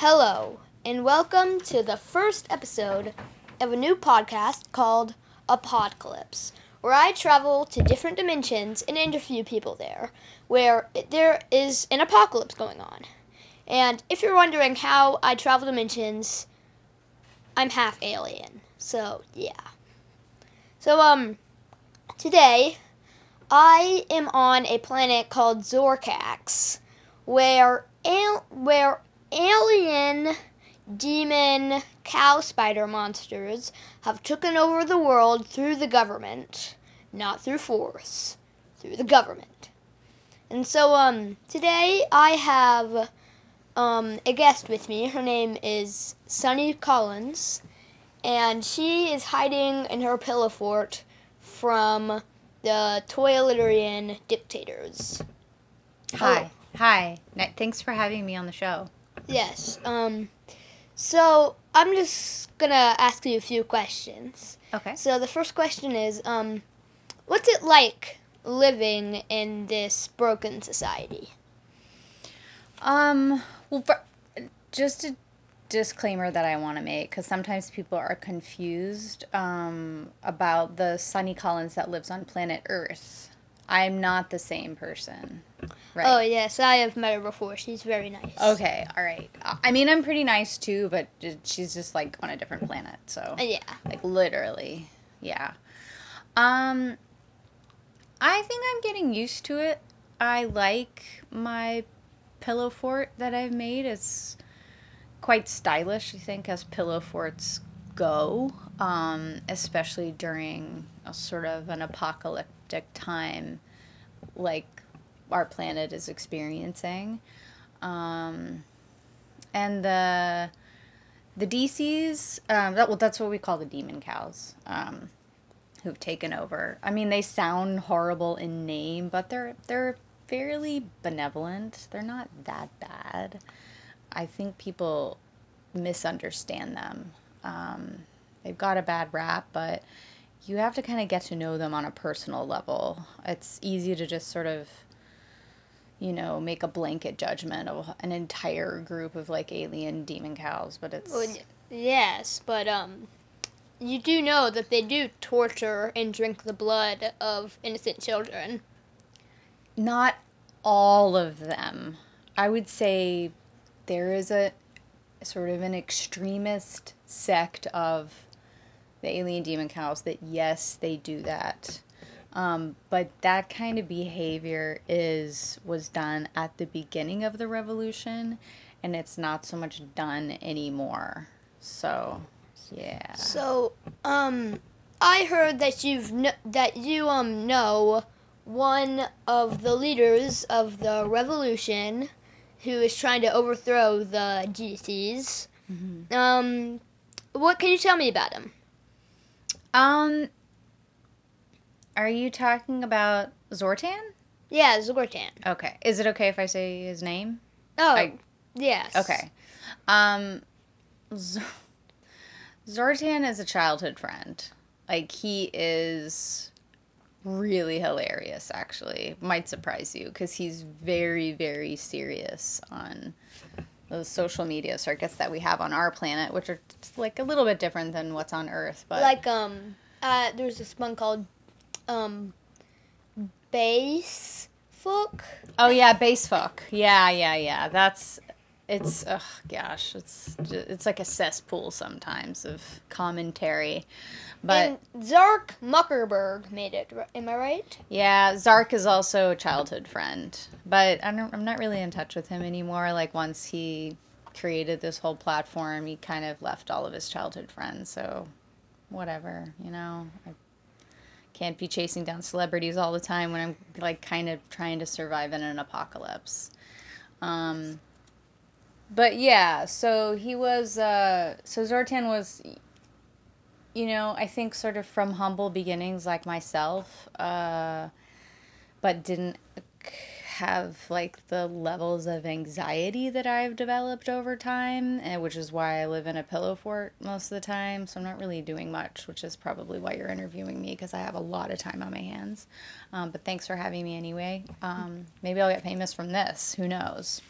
Hello, and welcome to the first episode of a new podcast called Apocalypse, where I travel to different dimensions and interview people there, where there is an apocalypse going on. And if you're wondering how I travel dimensions, I'm half alien. So, yeah. So, um, today I am on a planet called Zorkax, where al- where alien demon cow spider monsters have taken over the world through the government, not through force, through the government. And so, um, today I have um, a guest with me. Her name is Sunny Collins, and she is hiding in her pillow fort from the Toilitarian dictators. Hi. Hi. Thanks for having me on the show. Yes. Um, so I'm just gonna ask you a few questions. Okay. So the first question is, um, what's it like living in this broken society? Um, well, for, just a disclaimer that I want to make because sometimes people are confused um, about the Sunny Collins that lives on planet Earth. I'm not the same person. Right. Oh yes, I have met her before. She's very nice. Okay, all right. I mean, I'm pretty nice too, but she's just like on a different planet. So, Uh, yeah. like literally, yeah. Um, I think I'm getting used to it. I like my pillow fort that I've made. It's quite stylish, I think, as pillow forts go, um, especially during a sort of an apocalyptic time like our planet is experiencing. Um, and the the DCs, um, that, well, that's what we call the demon cows, um, who've taken over. I mean, they sound horrible in name, but they're they're fairly benevolent. They're not that bad. I think people misunderstand them. Um, they've got a bad rap, but you have to kind of get to know them on a personal level. It's easy to just sort of, you know, make a blanket judgment of an entire group of like alien demon cows, but it's Well, yes, but um, you do know that they do torture and drink the blood of innocent children. not all of them. I would say there is a sort of an extremist sect of the alien demon cows that yes, they do that. Um, but that kind of behavior is was done at the beginning of the revolution, and it's not so much done anymore. So, yeah. So, um, I heard that you've kn- that you um know one of the leaders of the revolution, who is trying to overthrow the GCs. Um, what can you tell me about him? Um, are you talking about Zortan? Yeah, Zortan. Okay. Is it okay if I say his name? Oh, I- yes. Okay. Um, Z- Zortan is a childhood friend. Like he is really hilarious. Actually, might surprise you because he's very, very serious on those social media circuits that we have on our planet, which are like a little bit different than what's on Earth. But Like um, uh, there's this one called um, Base fuck. Oh yeah, base fuck. Yeah, yeah, yeah. That's it's oh gosh, it's it's like a cesspool sometimes of commentary. But and Zark Muckerberg made it. Am I right? yeah, Zark is also a childhood friend, but I don't, I'm not really in touch with him anymore. Like once he created this whole platform, he kind of left all of his childhood friends. So whatever, you know. I can't be chasing down celebrities all the time when I'm like kind of trying to survive in an apocalypse. Um, but yeah, so he was. Uh, so Zortan was, you know, I think sort of from humble beginnings, like myself, uh, but didn't have like the levels of anxiety that I've developed over time, and which is why I live in a pillow fort most of the time. So I'm not really doing much, which is probably why you're interviewing me because I have a lot of time on my hands. Um, but thanks for having me anyway. Um, maybe I'll get famous from this. Who knows?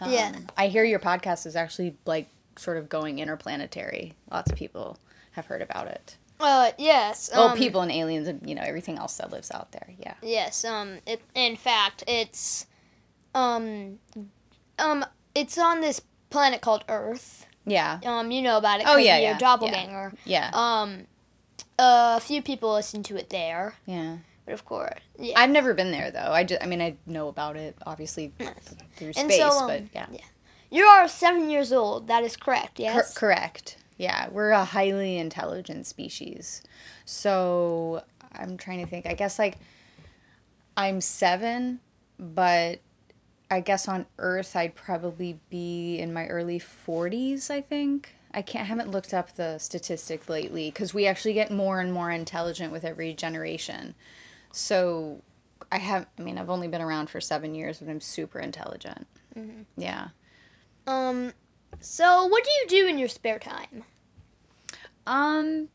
Um, Yeah. I hear your podcast is actually like sort of going interplanetary. Lots of people have heard about it. Uh, yes. Well, um, people and aliens and you know everything else that lives out there. Yeah. Yes. Um. It, in fact, it's, um, um, it's on this planet called Earth. Yeah. Um. You know about it. Oh yeah, your yeah, doppelganger. Yeah. Um. A few people listen to it there, yeah. but of course, yeah. I've never been there though. I just I mean I know about it obviously through And space, so, um, but yeah. yeah. You are seven years old. That is correct. Cor- Yes. correct. Yeah, we're a highly intelligent species. So I'm trying to think. I guess like I'm seven, but I guess on Earth I'd probably be in my early 40s. I think I can't haven't looked up the statistic lately because we actually get more and more intelligent with every generation. So I have. I mean, I've only been around for seven years, but I'm super intelligent. Yeah. Um. So, what do you do in your spare time? Um,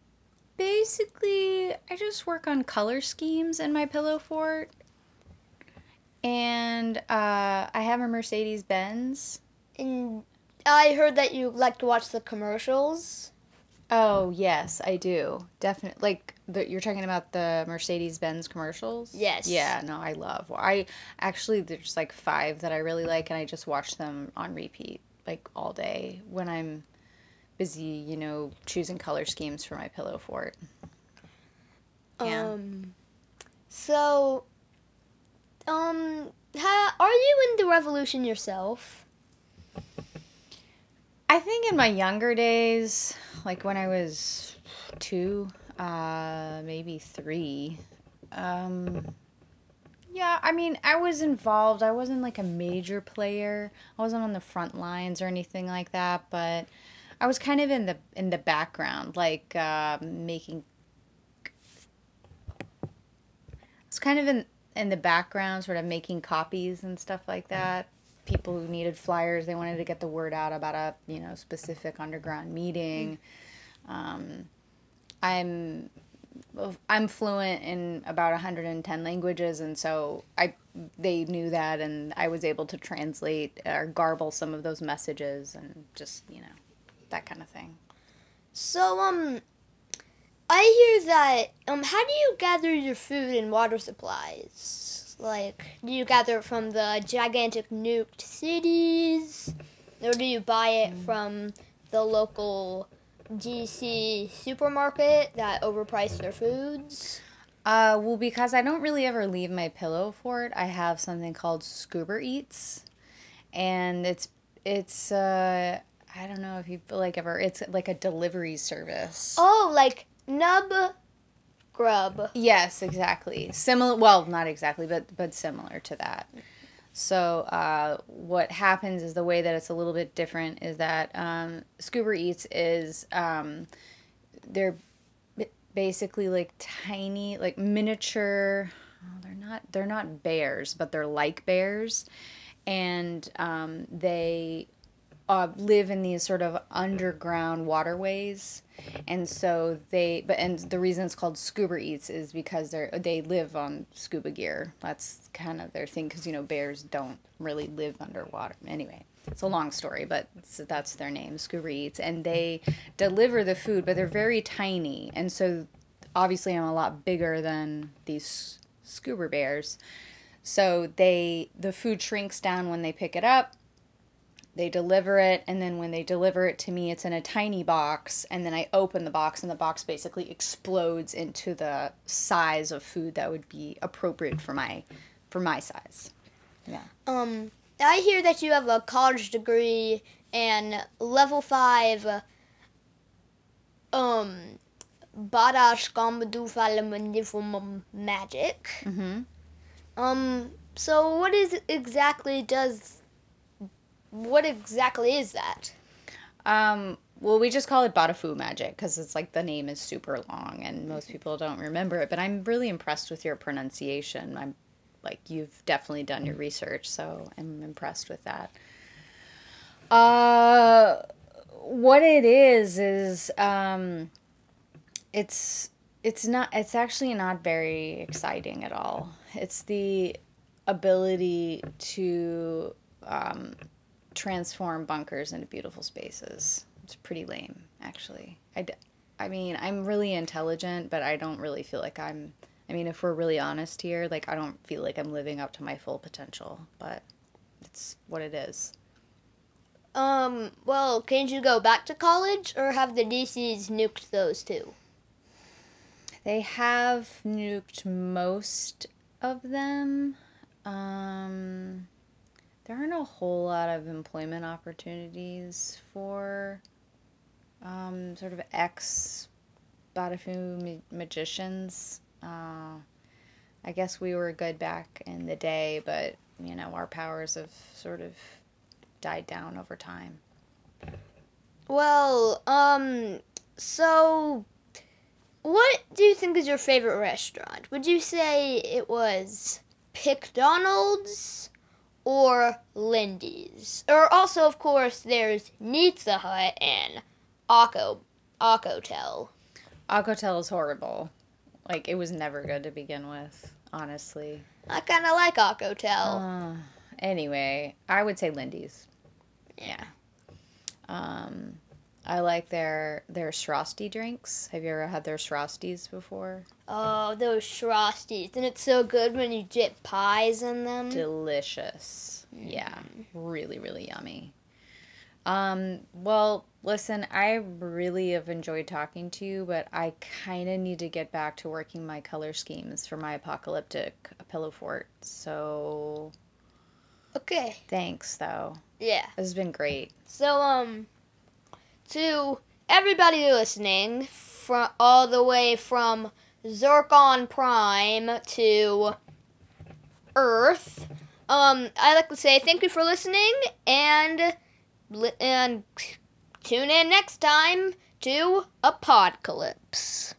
basically, I just work on color schemes in my pillow fort. And uh, I have a Mercedes Benz. And I heard that you like to watch the commercials. Oh, yes, I do. Definitely. Like, the, you're talking about the Mercedes Benz commercials? Yes. Yeah, no, I love. I actually, there's like five that I really like, and I just watch them on repeat, like all day when I'm busy, you know, choosing color schemes for my pillow fort. Yeah. Um. So, um, ha, are you in the revolution yourself? I think in my younger days, like when I was two, uh, maybe three, um, yeah, I mean, I was involved. I wasn't like a major player. I wasn't on the front lines or anything like that, but I was kind of in the in the background, like uh, making. I was kind of in in the background, sort of making copies and stuff like that. People who needed flyers, they wanted to get the word out about a you know specific underground meeting. Um, I'm I'm fluent in about 110 languages, and so I they knew that, and I was able to translate or garble some of those messages, and just you know that kind of thing. So, um, I hear that. Um, how do you gather your food and water supplies? Like, do you gather it from the gigantic nuked cities, or do you buy it from the local DC supermarket that overpriced their foods? Uh, well, because I don't really ever leave my pillow fort, I have something called Scuba Eats, and it's it's uh I don't know if you like ever it's like a delivery service. Oh, like nub grub. Yes, exactly. Similar. Well, not exactly, but but similar to that. So uh, what happens is the way that it's a little bit different is that um, Scuba Eats is um, they're basically like tiny, like miniature. Oh, they're not they're not bears, but they're like bears, and um, they uh, live in these sort of underground waterways, and so they. But and the reason it's called Scuba Eats is because they're they live on scuba gear. That's kind of their thing because you know bears don't really live underwater. Anyway, it's a long story, but that's their name, Scuba Eats, and they deliver the food, but they're very tiny, and so obviously I'm a lot bigger than these scuba bears. So they the food shrinks down when they pick it up they deliver it and then when they deliver it to me it's in a tiny box and then i open the box and the box basically explodes into the size of food that would be appropriate for my for my size yeah Um, I hear that you have a college degree and level five. Um, Badash magic. mm-hmm. Um, so what is exactly does? What exactly is that? um well we just call it badafu magic because it's like the name is super long and most people don't remember it but i'm really impressed with your pronunciation. I'm like you've definitely done your research so i'm impressed with that. Uh what it is is um it's it's not it's actually not very exciting at all. It's the ability to um transform bunkers into beautiful spaces. It's pretty lame, actually. I, d- I mean, I'm really intelligent, but I don't really feel like I'm. I mean, if we're really honest here, like, I don't feel like I'm living up to my full potential, but it's what it is. Um, well, can't you go back to college or have the DCs nuked those two? They have nuked most of them. Um, there aren't a whole lot of employment opportunities for um, sort of ex Badafu ma- magicians. Uh, I guess we were good back in the day, but you know our powers have sort of died down over time. Well, um, so what do you think is your favorite restaurant? Would you say it was McDonald's or Lindy's? Or also, of course, there's Pizza Hut and Akko Akkotel. Akkotel is horrible. Like it was never good to begin with, honestly. I kind of like Akkotel. Uh, anyway, I would say Lindy's. Yeah. Um, I like their their Shrosty drinks. Have you ever had their Shrosties before? oh, those Frosties. And it's so good when you dip pies in them. Delicious. Yeah, really, really yummy. Um, well, listen, I really have enjoyed talking to you, but I kind of need to get back to working my color schemes for my apocalyptic pillow fort. So, okay. thanks, though. Yeah. This has been great. So, um, to everybody listening, from all the way from Zircon Prime to Earth, um, I'd like to say thank you for listening and and tune in next time to Apocalypse.